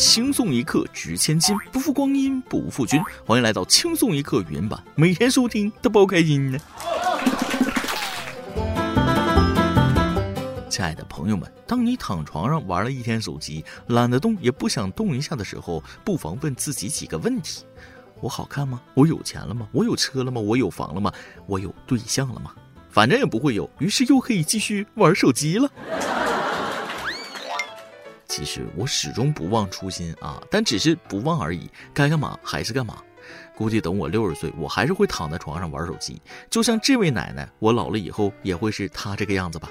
轻松一刻值千金，不负光阴不负君。欢迎来到轻松一刻语音版，每天收听都包开心呢。亲爱的朋友们，当你躺床上玩了一天手机，懒得动也不想动一下的时候，不妨问自己几个问题：我好看吗？我有钱了吗？我有车了吗？我有房了吗？我有对象了吗？反正也不会有，于是又可以继续玩手机了。其实我始终不忘初心啊，但只是不忘而已。该干嘛还是干嘛。估计等我六十岁，我还是会躺在床上玩手机。就像这位奶奶，我老了以后也会是她这个样子吧。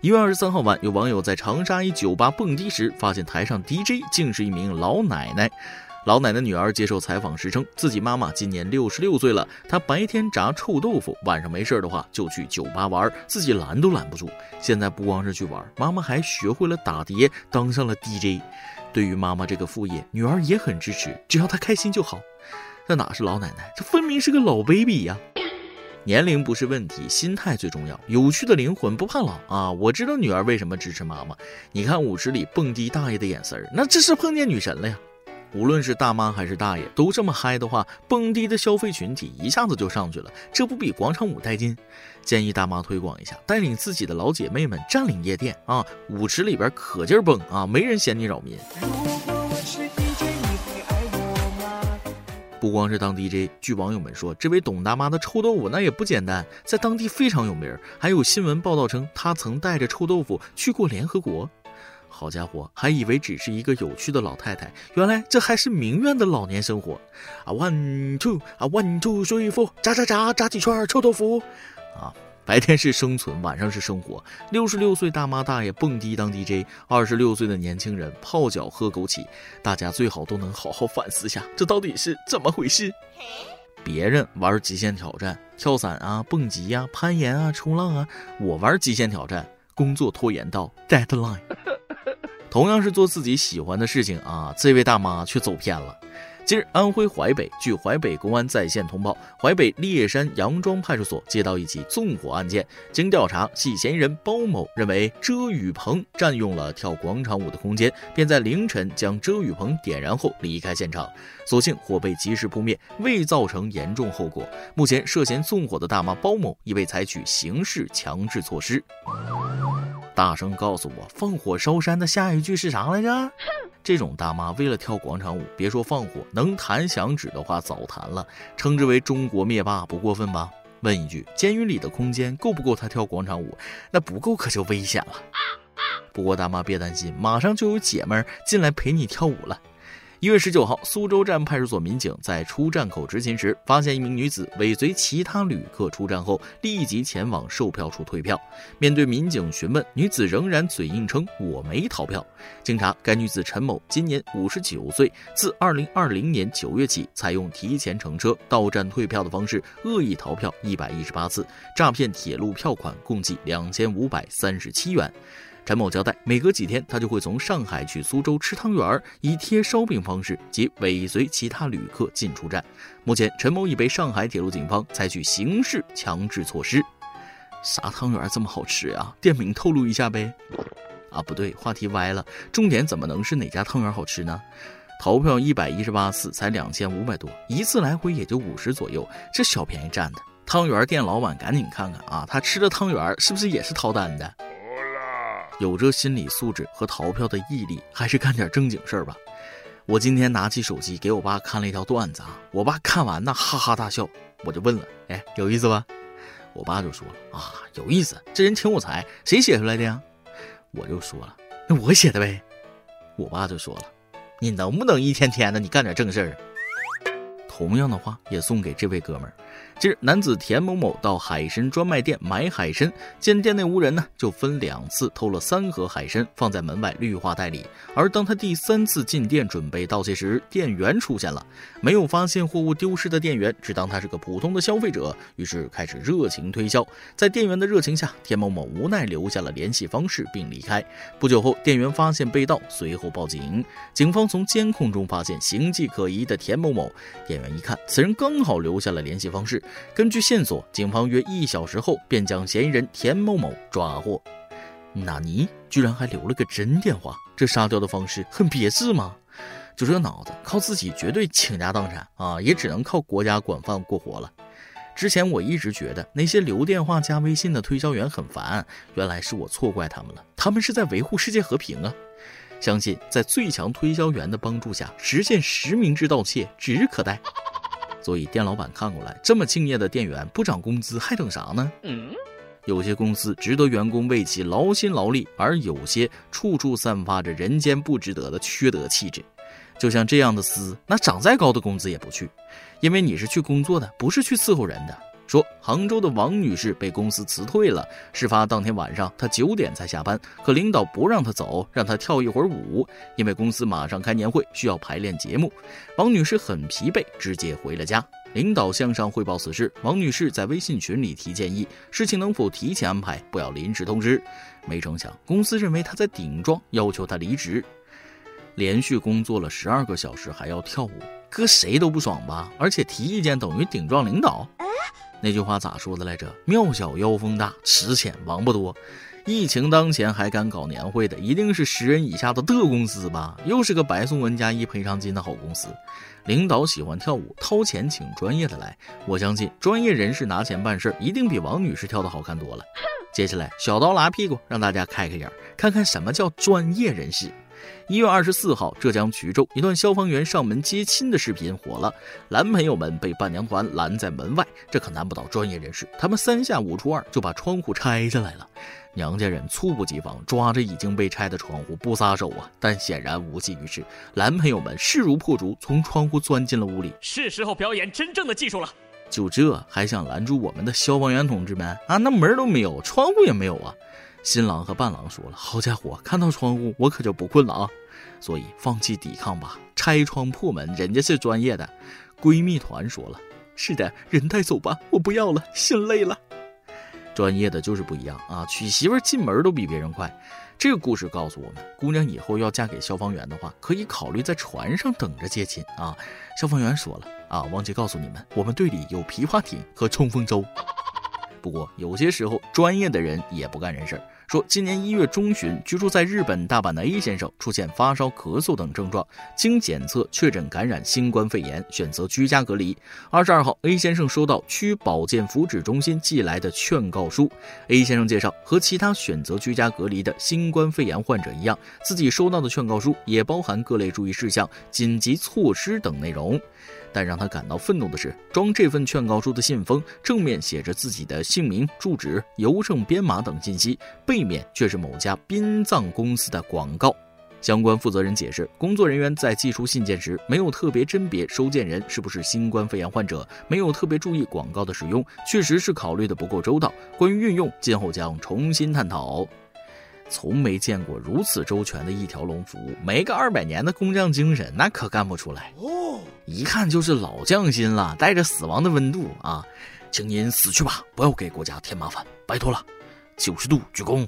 一月二十三号晚，有网友在长沙一酒吧蹦迪时，发现台上 DJ 竟是一名老奶奶。老奶奶女儿接受采访时称，自己妈妈今年六十六岁了，她白天炸臭豆腐，晚上没事的话就去酒吧玩，自己拦都拦不住。现在不光是去玩，妈妈还学会了打碟，当上了 DJ。对于妈妈这个副业，女儿也很支持，只要她开心就好。这哪是老奶奶，这分明是个老 baby 呀！年龄不是问题，心态最重要。有趣的灵魂不怕老啊！我知道女儿为什么支持妈妈，你看舞池里蹦迪大爷的眼神儿，那这是碰见女神了呀！无论是大妈还是大爷，都这么嗨的话，蹦迪的消费群体一下子就上去了，这不比广场舞带劲？建议大妈推广一下，带领自己的老姐妹们占领夜店啊，舞池里边可劲儿蹦啊，没人嫌你扰民。不光是当 DJ，据网友们说，这位董大妈的臭豆腐那也不简单，在当地非常有名，还有新闻报道称她曾带着臭豆腐去过联合国。好家伙，还以为只是一个有趣的老太太，原来这还是名媛的老年生活啊！One two 啊，One two three four，炸炸炸炸几串臭豆腐啊！白天是生存，晚上是生活。六十六岁大妈大爷蹦迪当 DJ，二十六岁的年轻人泡脚喝枸杞，大家最好都能好好反思下，这到底是怎么回事？别人玩极限挑战，跳伞啊，蹦极呀，攀岩啊，冲浪啊，我玩极限挑战，工作拖延到 deadline。同样是做自己喜欢的事情啊，这位大妈却走偏了。近日，安徽淮北，据淮北公安在线通报，淮北烈山杨庄派出所接到一起纵火案件。经调查，系嫌疑人包某认为遮雨棚占用了跳广场舞的空间，便在凌晨将遮雨棚点燃后离开现场。所幸火被及时扑灭，未造成严重后果。目前，涉嫌纵火的大妈包某已被采取刑事强制措施。大声告诉我，放火烧山的下一句是啥来着？这种大妈为了跳广场舞，别说放火，能弹响指的话早弹了，称之为中国灭霸不过分吧？问一句，监狱里的空间够不够她跳广场舞？那不够可就危险了。不过大妈别担心，马上就有姐们儿进来陪你跳舞了。一月十九号，苏州站派出所民警在出站口执勤时，发现一名女子尾随其他旅客出站后，立即前往售票处退票。面对民警询问，女子仍然嘴硬称“我没逃票”。经查，该女子陈某今年五十九岁，自二零二零年九月起，采用提前乘车、到站退票的方式，恶意逃票一百一十八次，诈骗铁路票款共计两千五百三十七元。陈某交代，每隔几天，他就会从上海去苏州吃汤圆，以贴烧饼方式及尾随其他旅客进出站。目前，陈某已被上海铁路警方采取刑事强制措施。啥汤圆这么好吃呀？店名透露一下呗。啊，不对，话题歪了。重点怎么能是哪家汤圆好吃呢？逃票一百一十八次才两千五百多，一次来回也就五十左右，这小便宜占的。汤圆店老板赶紧看看啊，他吃的汤圆是不是也是掏单的？有这心理素质和逃票的毅力，还是干点正经事儿吧。我今天拿起手机给我爸看了一条段子啊，我爸看完呢哈哈大笑，我就问了，哎，有意思吧？我爸就说了啊，有意思，这人挺有才，谁写出来的呀？我就说了，那我写的呗。我爸就说了，你能不能一天天的你干点正事儿？同样的话也送给这位哥们儿。近日，男子田某某到海参专卖店买海参，见店内无人呢，就分两次偷了三盒海参，放在门外绿化带里。而当他第三次进店准备盗窃时，店员出现了。没有发现货物丢失的店员只当他是个普通的消费者，于是开始热情推销。在店员的热情下，田某某无奈留下了联系方式并离开。不久后，店员发现被盗，随后报警。警方从监控中发现形迹可疑的田某某，店员一看，此人刚好留下了联系方式。根据线索，警方约一小时后便将嫌疑人田某某抓获。纳尼？居然还留了个真电话？这沙雕的方式很别致吗？就这脑子，靠自己绝对倾家荡产啊，也只能靠国家管饭过活了。之前我一直觉得那些留电话加微信的推销员很烦，原来是我错怪他们了。他们是在维护世界和平啊！相信在最强推销员的帮助下，实现实名制盗窃指日可待。所以店老板看过来，这么敬业的店员不涨工资还等啥呢？有些公司值得员工为其劳心劳力，而有些处处散发着人间不值得的缺德气质。就像这样的司，那涨再高的工资也不去，因为你是去工作的，不是去伺候人的。说杭州的王女士被公司辞退了，事发当天晚上，她九点才下班，可领导不让她走，让她跳一会儿舞，因为公司马上开年会，需要排练节目。王女士很疲惫，直接回了家。领导向上汇报此事，王女士在微信群里提建议，事情能否提前安排，不要临时通知。没成想，公司认为她在顶撞，要求她离职。连续工作了十二个小时还要跳舞，搁谁都不爽吧？而且提意见等于顶撞领导。那句话咋说的来着？庙小妖风大，池浅王八多。疫情当前还敢搞年会的，一定是十人以下的特公司吧？又是个白送文加一赔偿金的好公司。领导喜欢跳舞，掏钱请专业的来。我相信专业人士拿钱办事，一定比王女士跳的好看多了。接下来小刀拉屁股，让大家开开眼，看看什么叫专业人士。一月二十四号，浙江衢州一段消防员上门接亲的视频火了，男朋友们被伴娘团拦在门外，这可难不倒专业人士，他们三下五除二就把窗户拆下来了。娘家人猝不及防，抓着已经被拆的窗户不撒手啊，但显然无济于事，男朋友们势如破竹，从窗户钻进了屋里。是时候表演真正的技术了，就这还想拦住我们的消防员同志们啊？那门都没有，窗户也没有啊！新郎和伴郎说了：“好家伙，看到窗户我可就不困了啊！”所以放弃抵抗吧，拆窗破门，人家是专业的。闺蜜团说了：“是的，人带走吧，我不要了，心累了。”专业的就是不一样啊，娶媳妇进门都比别人快。这个故事告诉我们，姑娘以后要嫁给消防员的话，可以考虑在船上等着接亲啊。消防员说了啊，忘记告诉你们，我们队里有皮划艇和冲锋舟。不过有些时候，专业的人也不干人事儿。说今年一月中旬，居住在日本大阪的 A 先生出现发烧、咳嗽等症状，经检测确诊感染新冠肺炎，选择居家隔离。二十二号，A 先生收到区保健福祉中心寄来的劝告书。A 先生介绍，和其他选择居家隔离的新冠肺炎患者一样，自己收到的劝告书也包含各类注意事项、紧急措施等内容。但让他感到愤怒的是，装这份劝告书的信封正面写着自己的姓名、住址、邮政编码等信息，背面却是某家殡葬公司的广告。相关负责人解释，工作人员在寄出信件时没有特别甄别收件人是不是新冠肺炎患者，没有特别注意广告的使用，确实是考虑的不够周到。关于运用，今后将重新探讨。从没见过如此周全的一条龙服务，没个二百年的工匠精神，那可干不出来。哦，一看就是老匠心了，带着死亡的温度啊！请您死去吧，不要给国家添麻烦，拜托了。九十度鞠躬。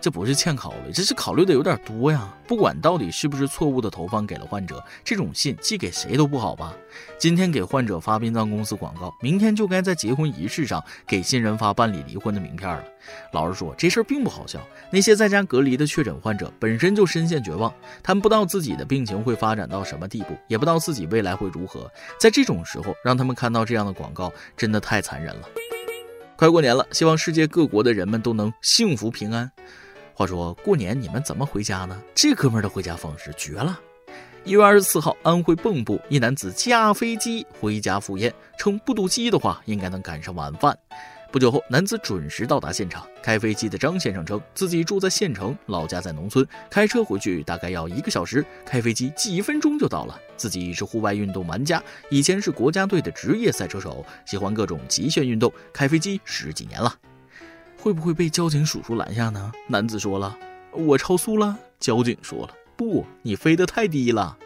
这不是欠考虑，这是考虑的有点多呀。不管到底是不是错误的投放给了患者，这种信寄给谁都不好吧。今天给患者发殡葬公司广告，明天就该在结婚仪式上给新人发办理离婚的名片了。老实说，这事儿并不好笑。那些在家隔离的确诊患者本身就深陷绝望，他们不知道自己的病情会发展到什么地步，也不知道自己未来会如何。在这种时候，让他们看到这样的广告，真的太残忍了。快过年了，希望世界各国的人们都能幸福平安。话说过年你们怎么回家呢？这哥们儿的回家方式绝了！一月二十四号，安徽蚌埠一男子驾飞机回家赴宴，称不堵机的话，应该能赶上晚饭。不久后，男子准时到达现场。开飞机的张先生称，自己住在县城，老家在农村，开车回去大概要一个小时，开飞机几分钟就到了。自己是户外运动玩家，以前是国家队的职业赛车手，喜欢各种极限运动，开飞机十几年了。会不会被交警叔叔拦下呢？男子说了：“我超速了。”交警说了：“不，你飞得太低了。”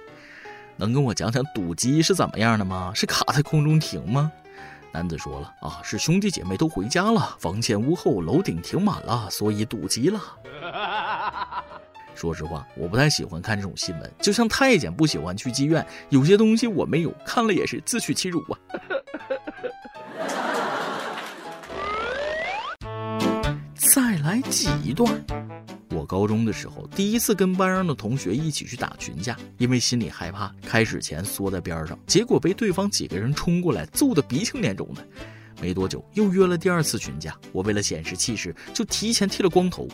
能跟我讲讲堵机是怎么样的吗？是卡在空中停吗？男子说了：“啊，是兄弟姐妹都回家了，房前屋后楼顶停满了，所以堵机了。”说实话，我不太喜欢看这种新闻，就像太监不喜欢去妓院，有些东西我没有看了也是自取其辱啊。来挤一段。我高中的时候，第一次跟班上的同学一起去打群架，因为心里害怕，开始前缩在边上，结果被对方几个人冲过来揍得鼻青脸肿的。没多久，又约了第二次群架，我为了显示气势，就提前剃了光头。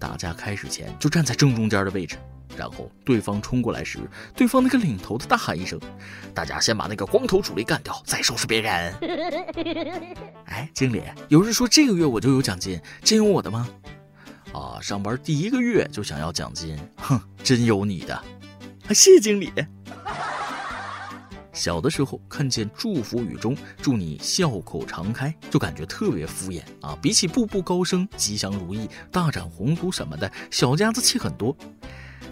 打架开始前，就站在正中间的位置。然后对方冲过来时，对方那个领头的大喊一声：“大家先把那个光头主力干掉，再收拾别人。”哎，经理，有人说这个月我就有奖金，真有我的吗？啊，上班第一个月就想要奖金，哼，真有你的！啊谢经理。小的时候看见祝福语中“祝你笑口常开”，就感觉特别敷衍啊，比起步步高升、吉祥如意、大展宏图什么的，小家子气很多。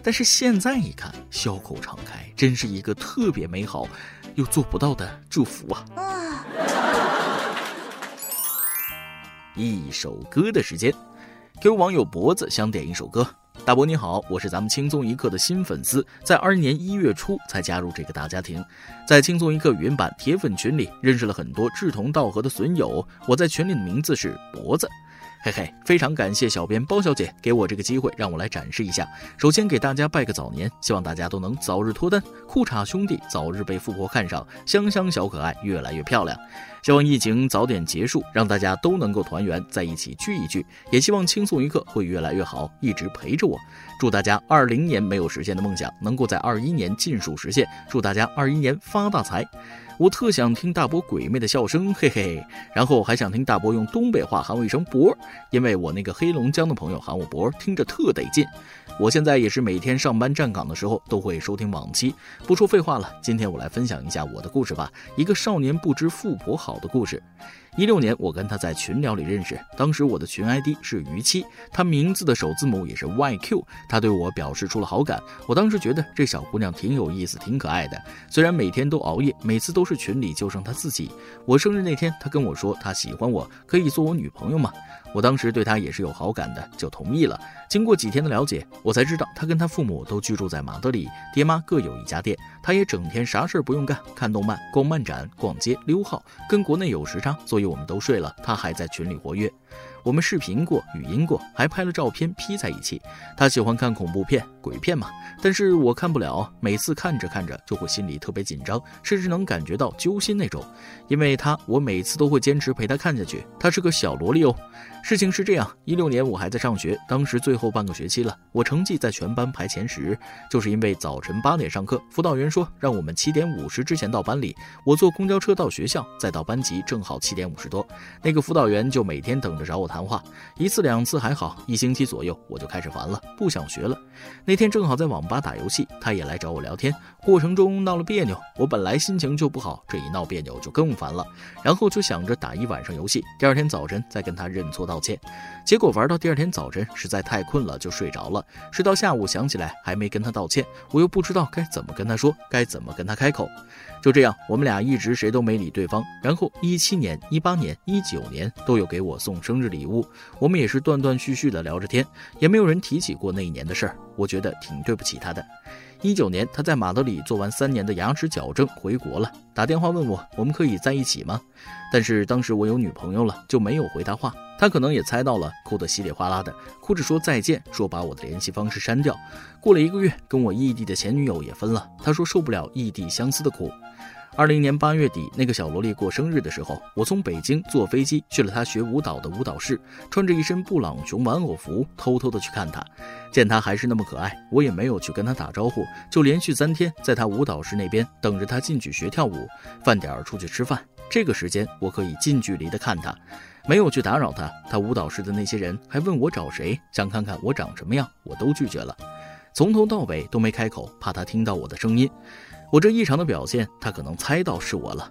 但是现在一看，笑口常开真是一个特别美好又做不到的祝福啊！一首歌的时间，Q 网友脖子想点一首歌。大伯你好，我是咱们轻松一刻的新粉丝，在二一年一月初才加入这个大家庭，在轻松一刻语音版铁粉群里认识了很多志同道合的损友。我在群里的名字是脖子。嘿嘿，非常感谢小编包小姐给我这个机会，让我来展示一下。首先给大家拜个早年，希望大家都能早日脱单，裤衩兄弟早日被富婆看上，香香小可爱越来越漂亮。希望疫情早点结束，让大家都能够团圆在一起聚一聚。也希望轻松一刻会越来越好，一直陪着我。祝大家二零年没有实现的梦想能够在二一年尽数实现。祝大家二一年发大财。我特想听大伯鬼魅的笑声，嘿嘿，然后还想听大伯用东北话喊我一声“波”，因为我那个黑龙江的朋友喊我“波”，听着特得劲。我现在也是每天上班站岗的时候都会收听往期。不说废话了，今天我来分享一下我的故事吧，一个少年不知富婆好的故事。一六年，我跟他在群聊里认识，当时我的群 ID 是逾期，他名字的首字母也是 YQ，他对我表示出了好感。我当时觉得这小姑娘挺有意思，挺可爱的。虽然每天都熬夜，每次都是群里就剩他自己。我生日那天，他跟我说他喜欢我，可以做我女朋友吗？我当时对他也是有好感的，就同意了。经过几天的了解，我才知道他跟他父母都居住在马德里，爹妈各有一家店，他也整天啥事儿不用干，看动漫、逛漫展、逛街、溜号，跟国内有时差，所以我们都睡了，他还在群里活跃。我们视频过，语音过，还拍了照片 P 在一起。他喜欢看恐怖片、鬼片嘛，但是我看不了，每次看着看着就会心里特别紧张，甚至能感觉到揪心那种。因为他，我每次都会坚持陪他看下去。他是个小萝莉哦。事情是这样，一六年我还在上学，当时最后半个学期了，我成绩在全班排前十，就是因为早晨八点上课，辅导员说让我们七点五十之前到班里。我坐公交车到学校，再到班级正好七点五十多，那个辅导员就每天等着找我谈。谈话一次两次还好，一星期左右我就开始烦了，不想学了。那天正好在网吧打游戏，他也来找我聊天，过程中闹了别扭。我本来心情就不好，这一闹别扭就更烦了，然后就想着打一晚上游戏，第二天早晨再跟他认错道歉。结果玩到第二天早晨实在太困了，就睡着了。睡到下午想起来还没跟他道歉，我又不知道该怎么跟他说，该怎么跟他开口。就这样，我们俩一直谁都没理对方。然后一七年、一八年、一九年都有给我送生日礼物，我们也是断断续续的聊着天，也没有人提起过那一年的事儿。我觉得挺对不起他的。一九年，他在马德里做完三年的牙齿矫正回国了，打电话问我我们可以在一起吗？但是当时我有女朋友了，就没有回他话。他可能也猜到了，哭得稀里哗啦的，哭着说再见，说把我的联系方式删掉。过了一个月，跟我异地的前女友也分了，他说受不了异地相思的苦。二零年八月底，那个小萝莉过生日的时候，我从北京坐飞机去了她学舞蹈的舞蹈室，穿着一身布朗熊玩偶服，偷偷的去看她。见她还是那么可爱，我也没有去跟她打招呼，就连续三天在她舞蹈室那边等着她进去学跳舞。饭点儿出去吃饭，这个时间我可以近距离的看她，没有去打扰她。她舞蹈室的那些人还问我找谁，想看看我长什么样，我都拒绝了，从头到尾都没开口，怕她听到我的声音。我这异常的表现，他可能猜到是我了。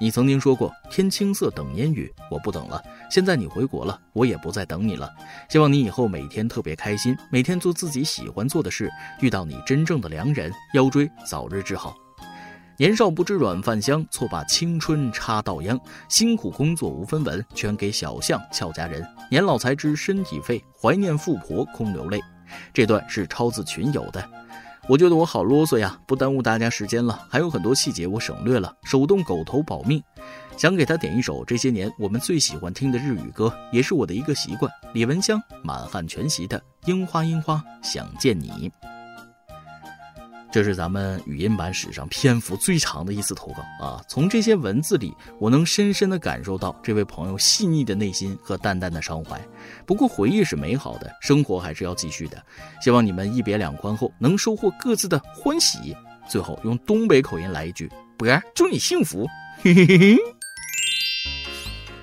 你曾经说过“天青色等烟雨”，我不等了。现在你回国了，我也不再等你了。希望你以后每天特别开心，每天做自己喜欢做的事，遇到你真正的良人，腰椎早日治好。年少不知软饭香，错把青春插稻秧。辛苦工作无分文，全给小象俏佳人。年老才知身体废，怀念富婆空流泪。这段是抄自群友的。我觉得我好啰嗦呀，不耽误大家时间了。还有很多细节我省略了，手动狗头保命。想给他点一首这些年我们最喜欢听的日语歌，也是我的一个习惯。李文香满汉全席的《樱花樱花想见你》。这是咱们语音版史上篇幅最长的一次投稿啊！从这些文字里，我能深深的感受到这位朋友细腻的内心和淡淡的伤怀。不过回忆是美好的，生活还是要继续的。希望你们一别两宽后能收获各自的欢喜。最后用东北口音来一句：博儿，祝你幸福！嘿嘿嘿。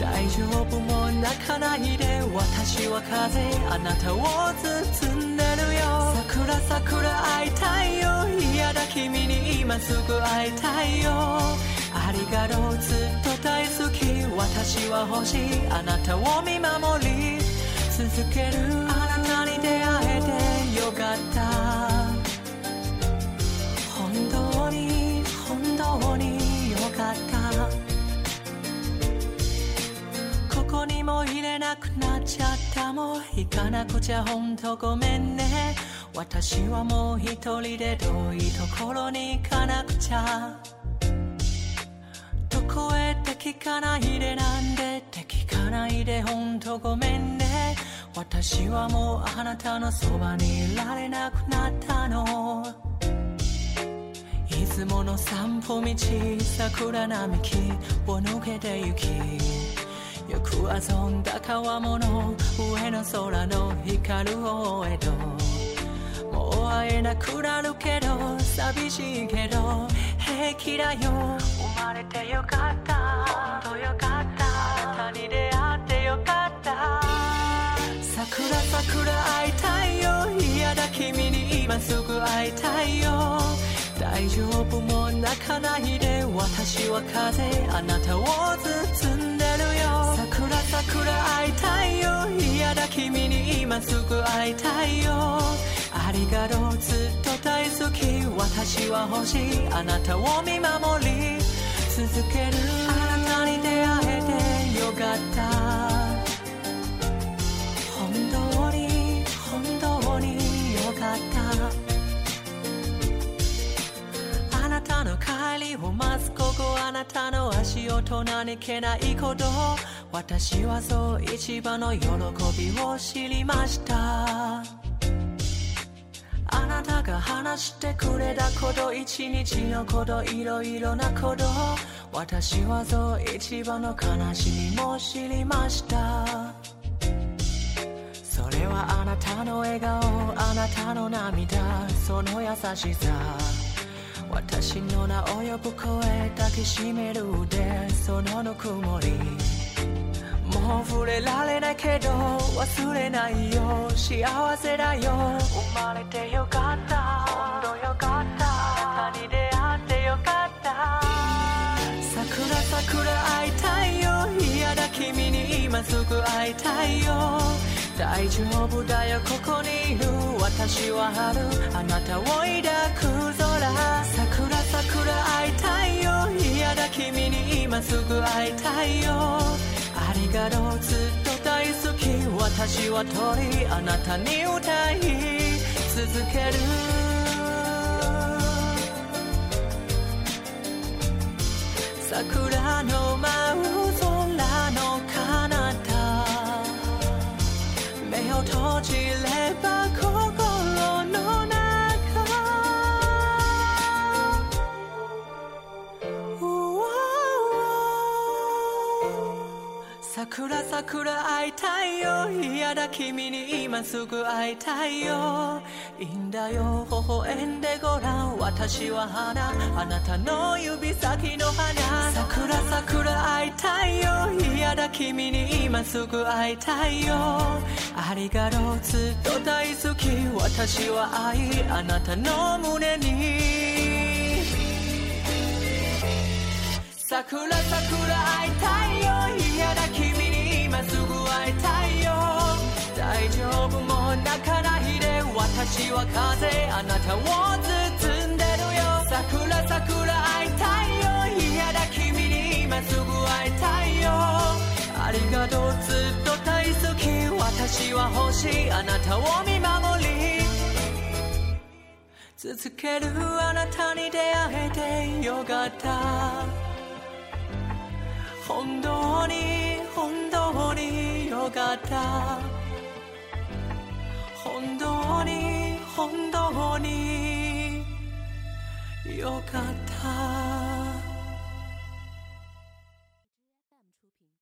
大丈夫も泣かないで私は風あなたを包んでるよ。桜桜会いたいよ。嫌だ君に今すぐ会いたいよ。ありがとうずっと大好き私は欲しいあなたを見守り。続けるあなたに出会えてよかった。本当に本当によかった。も入れなくなっちゃったもう行かなくちゃほんとごめんね。私はもう一人で遠いところに行かなくちゃ。どこへって聞かないでなんでって聞かないでほんとごめんね。私はもうあなたのそばにいられなくなったの。いつもの散歩道桜並木を抜けて行きよく遊んだ川物上の空の光る方へともう会えなくなるけど寂しいけど平気だよ。生まれてよかった。本当よかった。あなたに出会ってよかった。桜桜会いたいよ。嫌だ君に今すぐ会いたいよ。大丈夫も泣かないで。私は風あなたを包んで。桜会いたいよ。嫌だ君に今すぐ会いたいよ。ありがとうずっと大好き。私は欲しい。あなたを見守り。続ける。あなたに出会えてよかった。本当に本当によかった。の帰りを待つここあなたの足音何気ないこと。私はそう一番の喜びを知りました。あなたが話してくれたこと一日のこといろいろなこと。私はそう一番の悲しみも知りました。それはあなたの笑顔あなたの涙その優しさ。私の名を呼ぶ声抱きしめる腕そのぬくもり。もう触れられないけど忘れないよ。幸せだよ。生まれてよかった。本当よかった。あなたに出会ってよかった。桜桜会いたいよ。嫌だ君に今すぐ会いたいよ。大丈夫だよここにいる私は春。あなたを抱く空。桜桜会いたいよ。嫌だ君に今すぐ会いたいよ。ありがとうずっと大好き。私は鳥あなたに歌い続ける。桜の舞う目を閉じ桜桜会いたいよ。嫌だ君に今すぐ会いたいよ。いいんだよ。微笑んでごらん。私は花。あなたの指先の花。桜桜会いたいよ。嫌だ君に今すぐ会いたいよ。ありがとう。ずっと大好き。私は愛。あなたの胸に。桜桜会いたいよ。大丈夫もう泣かないで私は風あなたを包んでるよ。桜桜会いたいよ。嫌だ君に今すぐ会いたいよ。ありがとうずっと大好き。私は欲しい。あなたを見守り。続けるあなたに出会えてよかった。本当に本当によかった。当に本当によかった